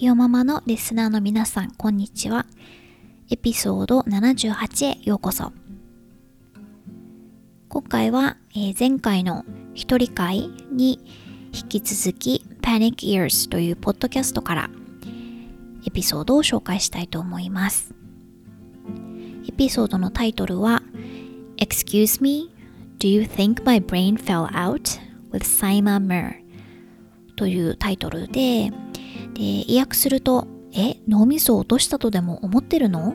ひよままのリスナーの皆さん、こんにちは。エピソード78へようこそ。今回は、えー、前回の一人会に引き続き Panic Ears というポッドキャストからエピソードを紹介したいと思います。エピソードのタイトルは Excuse me, do you think my brain fell out with Simon Murr? というタイトルでで意訳するとえ、脳みそを落としたとでも思ってるの？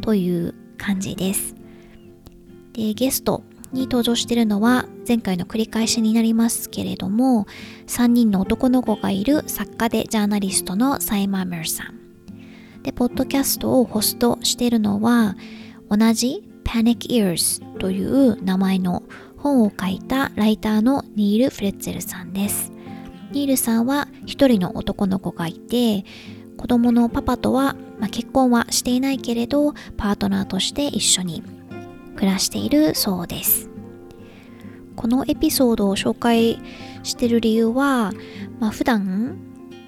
という感じです。で、ゲストに登場しているのは前回の繰り返しになりますけれども3人の男の子がいる作家でジャーナリストのサイマー・メルさん。でポッドキャストをホストしているのは同じ Panic Ears という名前の本を書いたライターのニール・フレッツェルさんです。ニールさんは一人の男の子がいて子供のパパとは、まあ、結婚はしていないけれどパートナーとして一緒に暮らしているそうです。このエピソードを紹介してる理由は、まあ、普段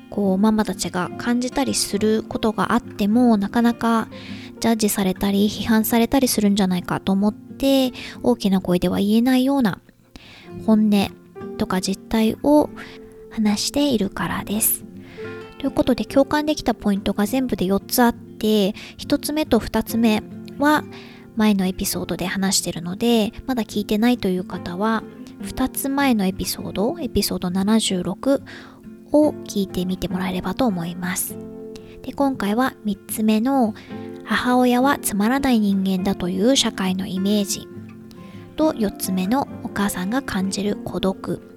こうママたちが感じたりすることがあってもなかなかジャッジされたり批判されたりするんじゃないかと思って大きな声では言えないような本音とか実態を話しているからです。ということで共感できたポイントが全部で4つあって1つ目と2つ目は前のエピソードで話してるのでまだ聞いてないという方は2つ前のエピソードエピソード76を聞いてみてもらえればと思いますで今回は3つ目の母親はつまらない人間だという社会のイメージと4つ目のお母さんが感じる孤独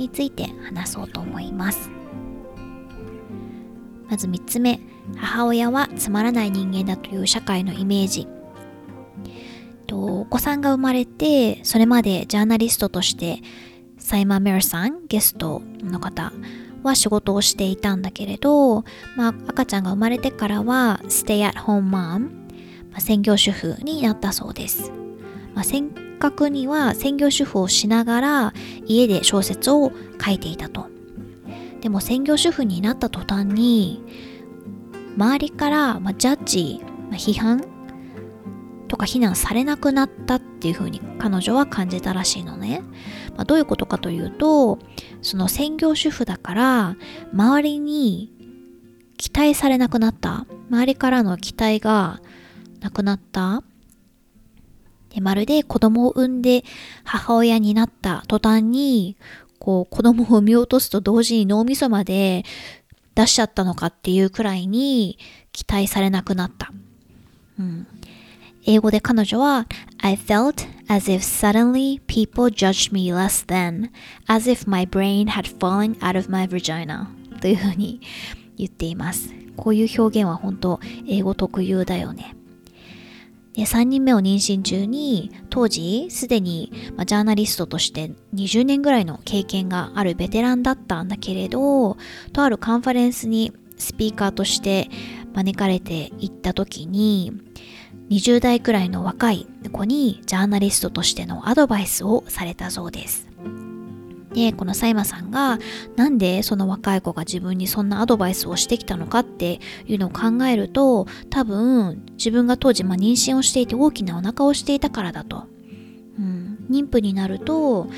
について話そうと思います。まず3つ目母親はつまらない人間だという社会のイメージ。お子さんが生まれてそれまでジャーナリストとしてサイマー・メルさんゲストの方は仕事をしていたんだけれど、まあ、赤ちゃんが生まれてからは Stay at home mom、まあ、専業主婦になったそうです、まあ、正確には専業主婦をしながら家で小説を書いていたと。でも専業主婦になった途端に周りから、ま、ジャッジ、ま、批判とか非難されなくなったっていう風に彼女は感じたらしいのね、まあ、どういうことかというとその専業主婦だから周りに期待されなくなった。周りからの期待がなくなった。でまるで子供を産んで母親になった途端にこう子供を産み落とすと同時に脳みそまで出しちゃったのかっていうくらいに期待されなくなった。うん、英語で彼女は I felt as if suddenly people judged me less than, as if my brain had fallen out of my vagina というふうに言っています。こういう表現は本当英語特有だよね。で3人目を妊娠中に当時すでに、ジャーナリストとして20年ぐらいの経験があるベテランだったんだけれどとあるカンファレンスにスピーカーとして招かれていった時に20代くらいの若い子にジャーナリストとしてのアドバイスをされたそうです。で、このサイマさんがなんでその若い子が自分にそんなアドバイスをしてきたのかっていうのを考えると多分自分が当時、まあ、妊娠をしていて大きなお腹をしていたからだと。うん、妊婦になると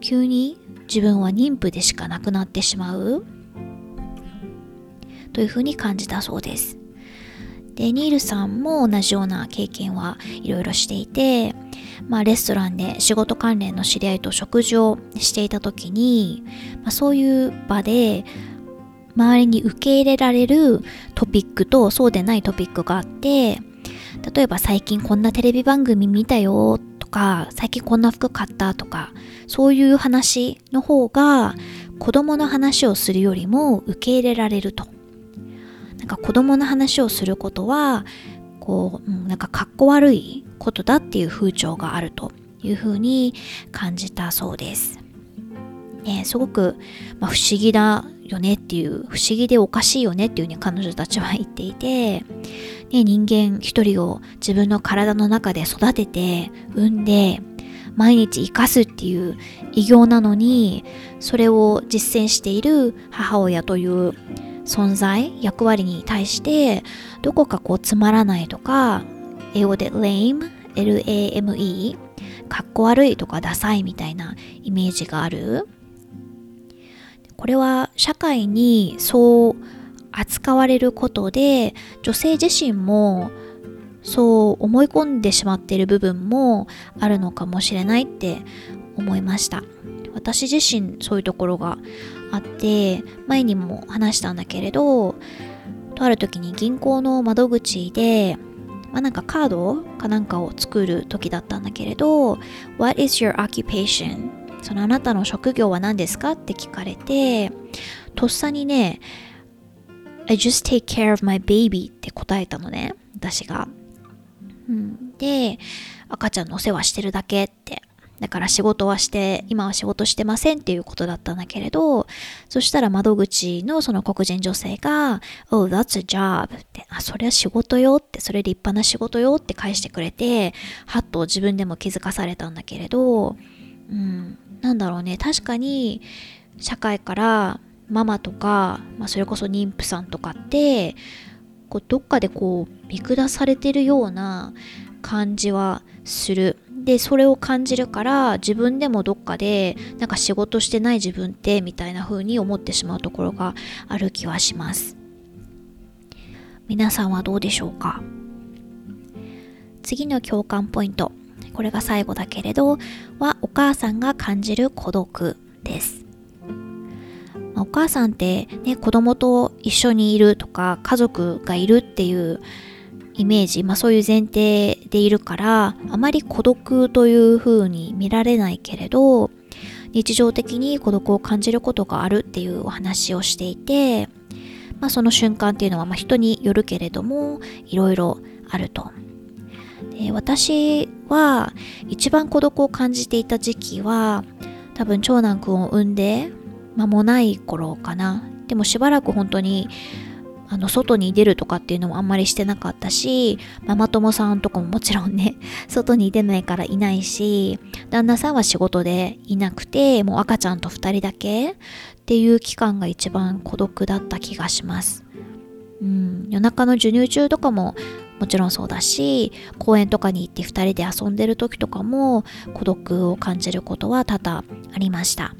急に自分は妊婦でしかなくなってしまうというふうに感じたそうです。で、ニールさんも同じような経験はいろいろしていて、まあ、レストランで仕事関連の知り合いと食事をしていた時に、まあ、そういう場で周りに受け入れられるトピックとそうでないトピックがあって例えば最近こんなテレビ番組見たよとか最近こんな服買ったとかそういう話の方が子供の話をするよりも受け入れられると。なんか子供の話をすることはこう、なんかかっこ悪いことだっていう風潮があるというふうに感じたそうです。ね、すごく、まあ、不思議だよねっていう不思議でおかしいよねっていうふうに彼女たちは言っていて、ね、人間一人を自分の体の中で育てて産んで毎日生かすっていう偉業なのにそれを実践している母親という存在役割に対してどこかこうつまらないとか英語で lame L-A-M-E かっこ悪いとかダサいみたいなイメージがある。これは社会にそう扱われることで女性自身もそう思い込んでしまっている部分もあるのかもしれないって思いました。私自身そういうところがあって前にも話したんだけれどとある時に銀行の窓口でまあ、なんかカードかなんかを作る時だったんだけれど What is your occupation? そのあなたの職業は何ですかって聞かれてとっさにね I just take care of my baby って答えたのね私が、うん、で赤ちゃんのお世話してるだけって。だから仕事はして、今は仕事してませんっていうことだったんだけれど、そしたら窓口のその黒人女性が、Oh, that's a job って、あ、それは仕事よって、それ立派な仕事よって返してくれて、はっと自分でも気づかされたんだけれど、うん、なんだろうね、確かに社会からママとか、まあ、それこそ妊婦さんとかって、こうどっかでこう見下されてるような感じはする。でそれを感じるから自分でもどっかでなんか仕事してない自分ってみたいな風に思ってしまうところがある気はします。皆さんはどうでしょうか？次の共感ポイント。これが最後だけれどはお母さんが感じる孤独です。お母さんってね子供と一緒にいるとか家族がいるっていうイメージ、まあ、そういう前提でいるからあまり孤独という風に見られないけれど日常的に孤独を感じることがあるっていうお話をしていて、まあ、その瞬間っていうのはま人によるけれどもいろいろあると。で私は一番孤独を感じていた時期は多分長男くんを産んで間もない頃かな。でもしばらく本当にあの外に出るとかっていうのもあんまりしてなかったしママ友さんとかももちろんね 外に出ないからいないし旦那さんは仕事でいなくてもう赤ちゃんと2人だけっていう期間が一番孤独だった気がします。うん、夜中の授乳中とかももちろんそうだし公園とかに行って2人で遊んでる時とかも孤独を感じることは多々ありました。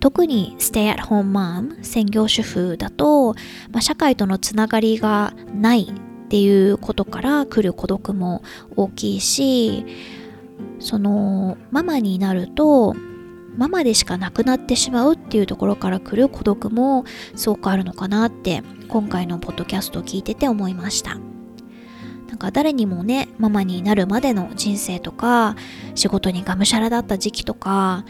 特に stay at home mom 専業主婦だと、まあ、社会とのつながりがないっていうことから来る孤独も大きいしそのママになるとママでしかなくなってしまうっていうところから来る孤独もすごくあるのかなって今回のポッドキャストを聞いてて思いました。なんか誰にもねママになるまでの人生とか仕事にがむしゃらだった時期とか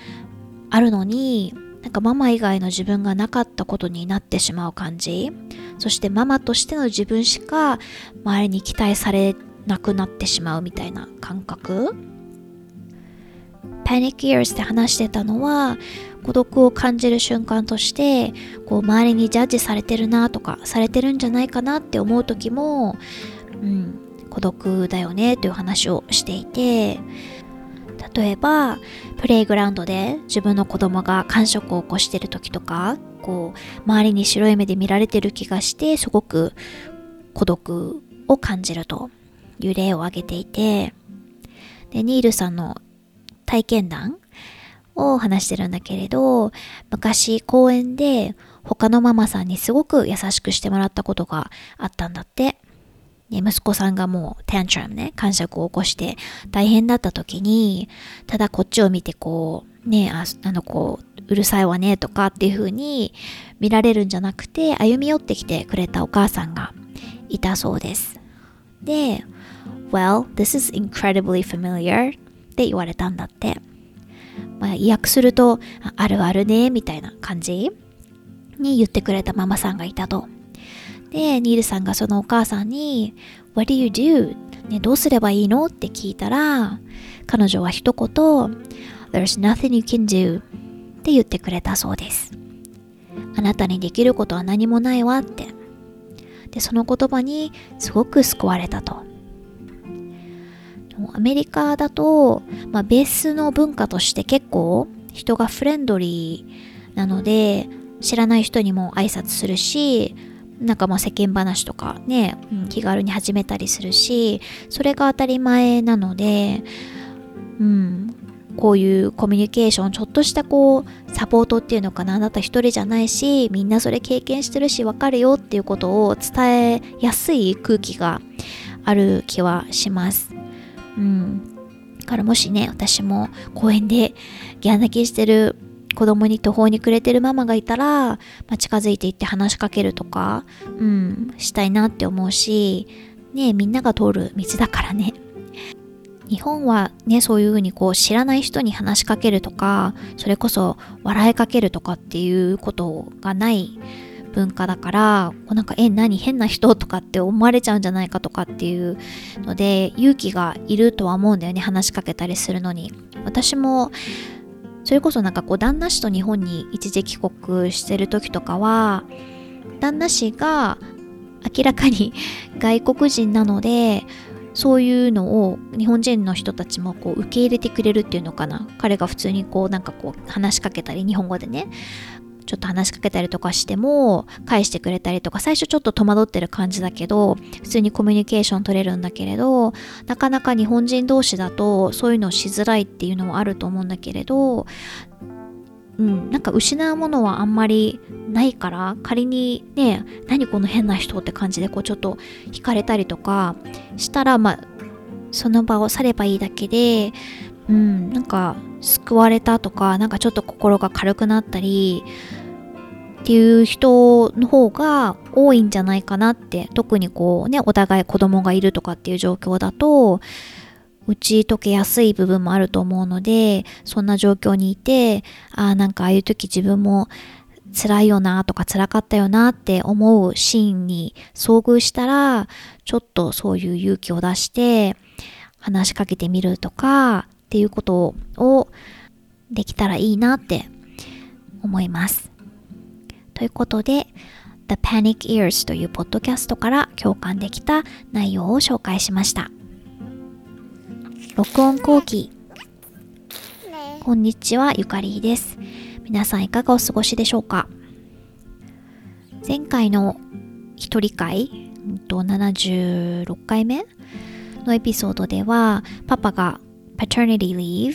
あるのになんかママ以外の自分がなかったことになってしまう感じ。そしてママとしての自分しか周りに期待されなくなってしまうみたいな感覚。Panic Years で話してたのは孤独を感じる瞬間としてこう周りにジャッジされてるなとかされてるんじゃないかなって思う時も、うん、孤独だよねという話をしていて例えばプレイグラウンドで自分の子供が感触を起こしてる時とかこう周りに白い目で見られてる気がしてすごく孤独を感じるという例を挙げていてでニールさんの体験談を話してるんだけれど昔公園で他のママさんにすごく優しくしてもらったことがあったんだって。息子さんがもうテンチャムね、感触を起こして大変だった時に、ただこっちを見てこう、ねあ、あの子、うるさいわねとかっていう風に見られるんじゃなくて、歩み寄ってきてくれたお母さんがいたそうです。で、Well, this is incredibly familiar って言われたんだって。まあ、意訳すると、あるあるね、みたいな感じに言ってくれたママさんがいたと。で、ニールさんがそのお母さんに、What do you do? ね、どうすればいいの？って聞いたら、彼女は一言、There's nothing you can do って言ってくれたそうです。あなたにできることは何もないわって。で、その言葉にすごく救われたと。アメリカだと、まあ、ベースの文化として結構人がフレンドリーなので知らない人にも挨拶するしなんかまあ世間話とかね、うん、気軽に始めたりするしそれが当たり前なので、うん、こういうコミュニケーションちょっとしたこうサポートっていうのかなあなた一人じゃないしみんなそれ経験してるしわかるよっていうことを伝えやすい空気がある気はします。うん。だからもしね、私も公園でギャン泣きしてる子供に途方に暮れてるママがいたら、まあ、近づいていって話しかけるとか、うん、したいなって思うし、ね、みんなが通る道だからね。日本はね、そういうふうにこう知らない人に話しかけるとか、それこそ笑いかけるとかっていうことがない文化だからこうなんかえ何変な人とかって思われちゃうんじゃないかとかっていうので勇気がいるとは思うんだよね話しかけたりするのに私もそれこそなんかこう旦那氏と日本に一時帰国してる時とかは旦那氏が明らかに 外国人なのでそういうのを日本人の人たちもこう受け入れてくれるっていうのかな。彼が普通にこうなんかこう話しかけたり日本語でね。ちょっと話しかけたりとかしても返してくれたりとか最初ちょっと戸惑ってる感じだけど普通にコミュニケーション取れるんだけれどなかなか日本人同士だとそういうのしづらいっていうのもあると思うんだけれどうん、なんか失うものはあんまりないから仮にね何この変な人って感じでこうちょっと惹かれたりとかしたらまあその場を去ればいいだけでうんなんか救われたとかなんかちょっと心が軽くなったりっていう人の方が多いんじゃないかなって特にこうねお互い子供がいるとかっていう状況だと打ち解けやすい部分もあると思うのでそんな状況にいてああなんかああいう時自分も辛いよなとか辛かったよなって思うシーンに遭遇したらちょっとそういう勇気を出して話しかけてみるとかっていうことをできたらいいなって思います。ということで、The Panic Ears というポッドキャストから共感できた内容を紹介しました。録音後期。こんにちは、ゆかりです。皆さんいかがお過ごしでしょうか？前回の一人会、76回目のエピソードでは、パパが paternity leave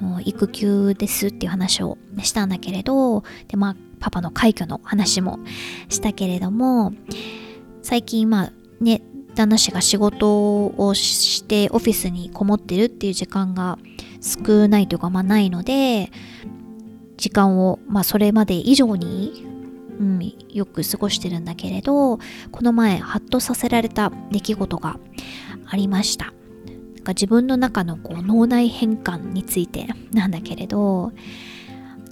の育休ですっていう話をしたんだけれど、で、まあ、パパの快挙の話もしたけれども、最近、まあ、ね、旦那氏が仕事をしてオフィスにこもってるっていう時間が少ないというか、まあ、ないので、時間を、まあ、それまで以上に、うん、よく過ごしてるんだけれど、この前、ハッとさせられた出来事がありました。か自分の中のこう脳内変換についてなんだけれど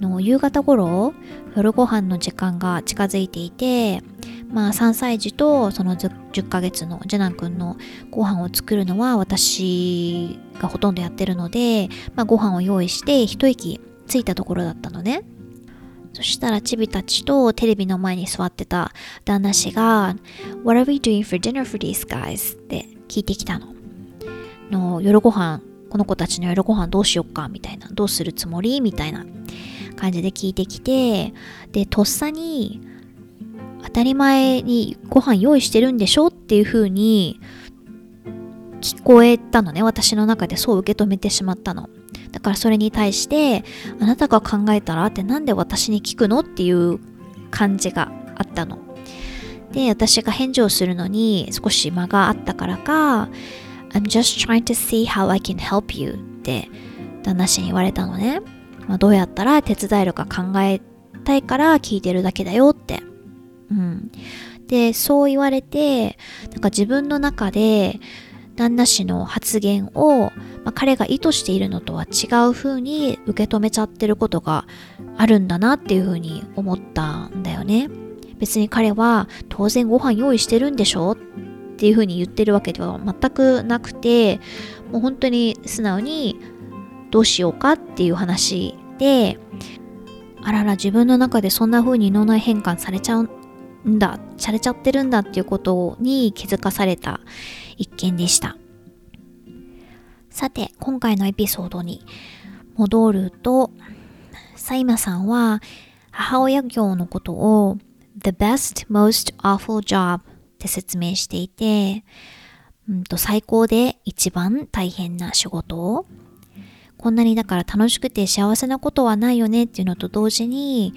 の夕方頃夜ご飯の時間が近づいていてまあ3歳児とその10ヶ月の次男くんのご飯を作るのは私がほとんどやってるので、まあ、ご飯を用意して一息ついたところだったのね。そしたらチビたちとテレビの前に座ってた旦那氏が What are we doing for dinner for these guys? って聞いてきたの。の夜ご飯この子たちの夜ご飯どうしよっかみたいなどうするつもりみたいな感じで聞いてきてでとっさに当たり前にご飯用意してるんでしょっていう風に聞こえたのね。私の中でそう受け止めてしまったの。だからそれに対してあなたが考えたらってなんで私に聞くのっていう感じがあったの。で私が返事をするのに少し間があったからか I'm just trying to see how I can help you って旦那氏に言われたのね。まあ、どうやったら手伝えるか考えたいから聞いてるだけだよって。うん。で、そう言われて、なんか自分の中で、旦那氏の発言を、まあ、彼が意図しているのとは違う風に受け止めちゃってることがあるんだなっていう風に思ったんだよね。別に彼は当然ご飯用意してるんでしょっていう風に言ってるわけでは全くなくて、もう本当に素直にどうしようかっていう話で、あらら自分の中でそんな風に脳内変換されちゃうんだ、されちゃってるんだっていうことに気づかされた一件でした。さて、今回のエピソードに戻ると、サイマさんは母親業のことを The best, most awful job って説明していて、うんと最高で一番大変な仕事こんなにだから楽しくて幸せなことはないよねっていうのと同時に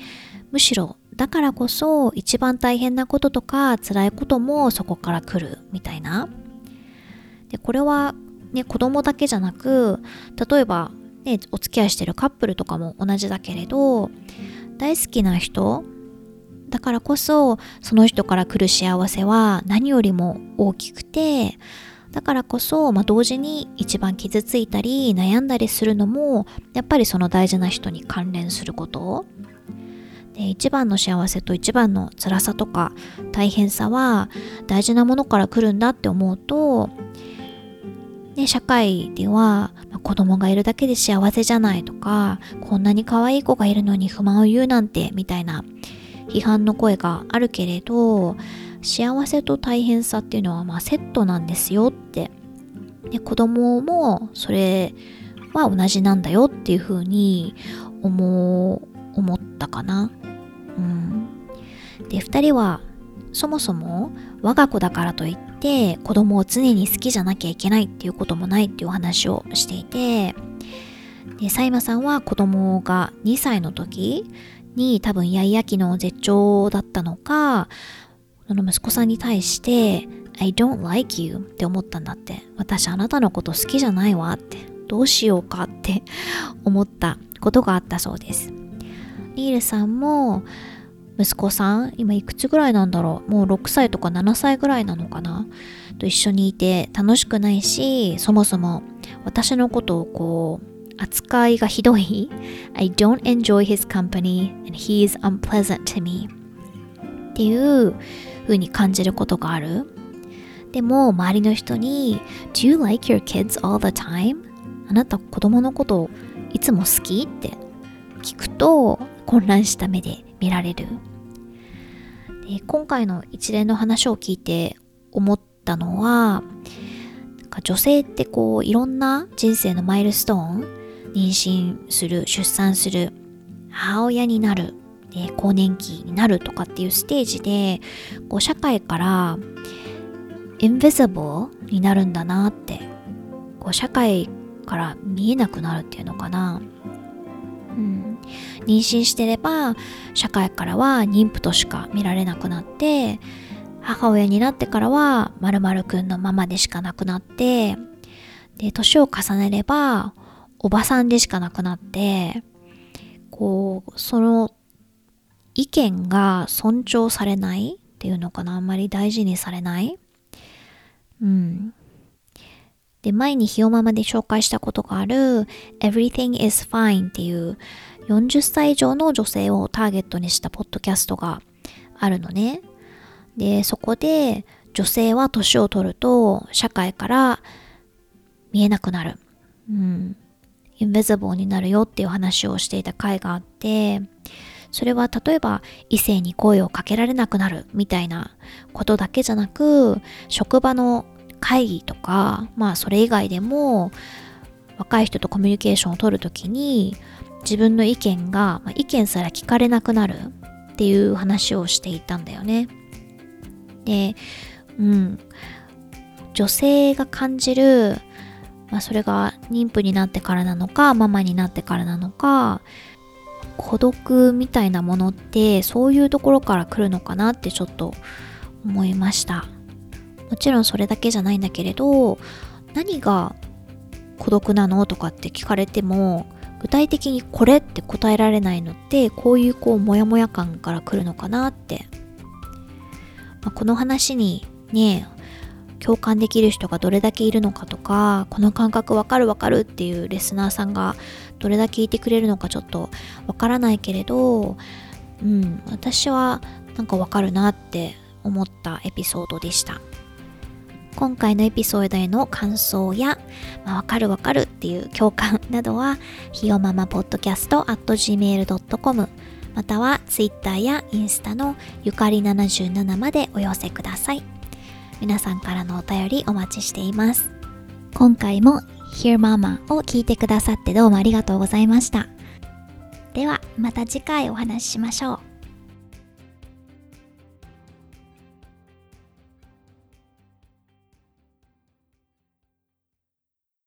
むしろだからこそ一番大変なこととか辛いこともそこから来るみたいな。でこれはね子供だけじゃなく例えばねお付き合いしてるカップルとかも同じだけれど大好きな人だからこそその人から来る幸せは何よりも大きくてだからこそ、まあ、同時に一番傷ついたり悩んだりするのもやっぱりその大事な人に関連すること。で一番の幸せと一番の辛さとか大変さは大事なものから来るんだって思うと、ね、社会では、まあ、子供がいるだけで幸せじゃないとかこんなに可愛い子がいるのに不満を言うなんてみたいな批判の声があるけれど幸せと大変さっていうのはまセットなんですよって。で子供もそれは同じなんだよっていうふうに思思ったかな。うん、で2人はそもそも我が子だからといって子供を常に好きじゃなきゃいけないっていうこともないっていうお話をしていて。でサイマさんは子供が2歳の時に多分イヤイヤ期の絶頂だったのか、その息子さんに対して I don't like you って思ったんだって。私あなたのこと好きじゃないわって。どうしようかって 思ったことがあったそうです。ニールさんも息子さん、今いくつぐらいなんだろう？もう6歳とか7歳ぐらいなのかな？と一緒にいて楽しくないし、そもそも私のことをこう扱いがひどい。I don't enjoy his company and he is unpleasant to me. っていう風に感じることがある。でも周りの人に Do you like your kids all the time? あなた子供のこといつも好き？って聞くと混乱した目で見られる。で今回の一連の話を聞いて思ったのは女性ってこういろんな人生のマイルストーン妊娠する出産する母親になる更年期になるとかっていうステージでこう社会からインビジブルになるんだなってこう社会から見えなくなるっていうのかな、うん、妊娠してれば社会からは妊婦としか見られなくなって母親になってからはまるくんのままでしかなくなってで年を重ねればおばさんでしかなくなって、こう、その意見が尊重されないっていうのかな、あんまり大事にされないうん。で、前にひよままで紹介したことがある Everything is Fine っていう40歳以上の女性をターゲットにしたポッドキャストがあるのね。で、そこで女性は年を取ると社会から見えなくなる。うん。インビジブルになるよっていう話をしていた回があって、それは例えば異性に声をかけられなくなるみたいなことだけじゃなく、職場の会議とか、まあそれ以外でも若い人とコミュニケーションを取るときに自分の意見が、まあ、意見すら聞かれなくなるっていう話をしていたんだよね。で、うん。女性が感じるまあ、それが妊婦になってからなのかママになってからなのか孤独みたいなものってそういうところから来るのかなってちょっと思いました。もちろんそれだけじゃないんだけれど何が孤独なのとかって聞かれても具体的にこれって答えられないのってこういうこうモヤモヤ感から来るのかなって、まあ、この話にね共感できる人がどれだけいるのかとかこの感覚わかるわかるっていうレスナーさんがどれだけいてくれるのかちょっとわからないけれどうん私はなんかわかるなって思ったエピソードでした。今回のエピソードへの感想や、まあ、わかるわかるっていう共感などはひよままポッドキャスト at gmail.com または Twitter やインスタのゆかり77までお寄せください。皆さんからのお便りお待ちしています。今回も Hear Mama を聞いてくださってどうもありがとうございました。ではまた次回お話ししましょう。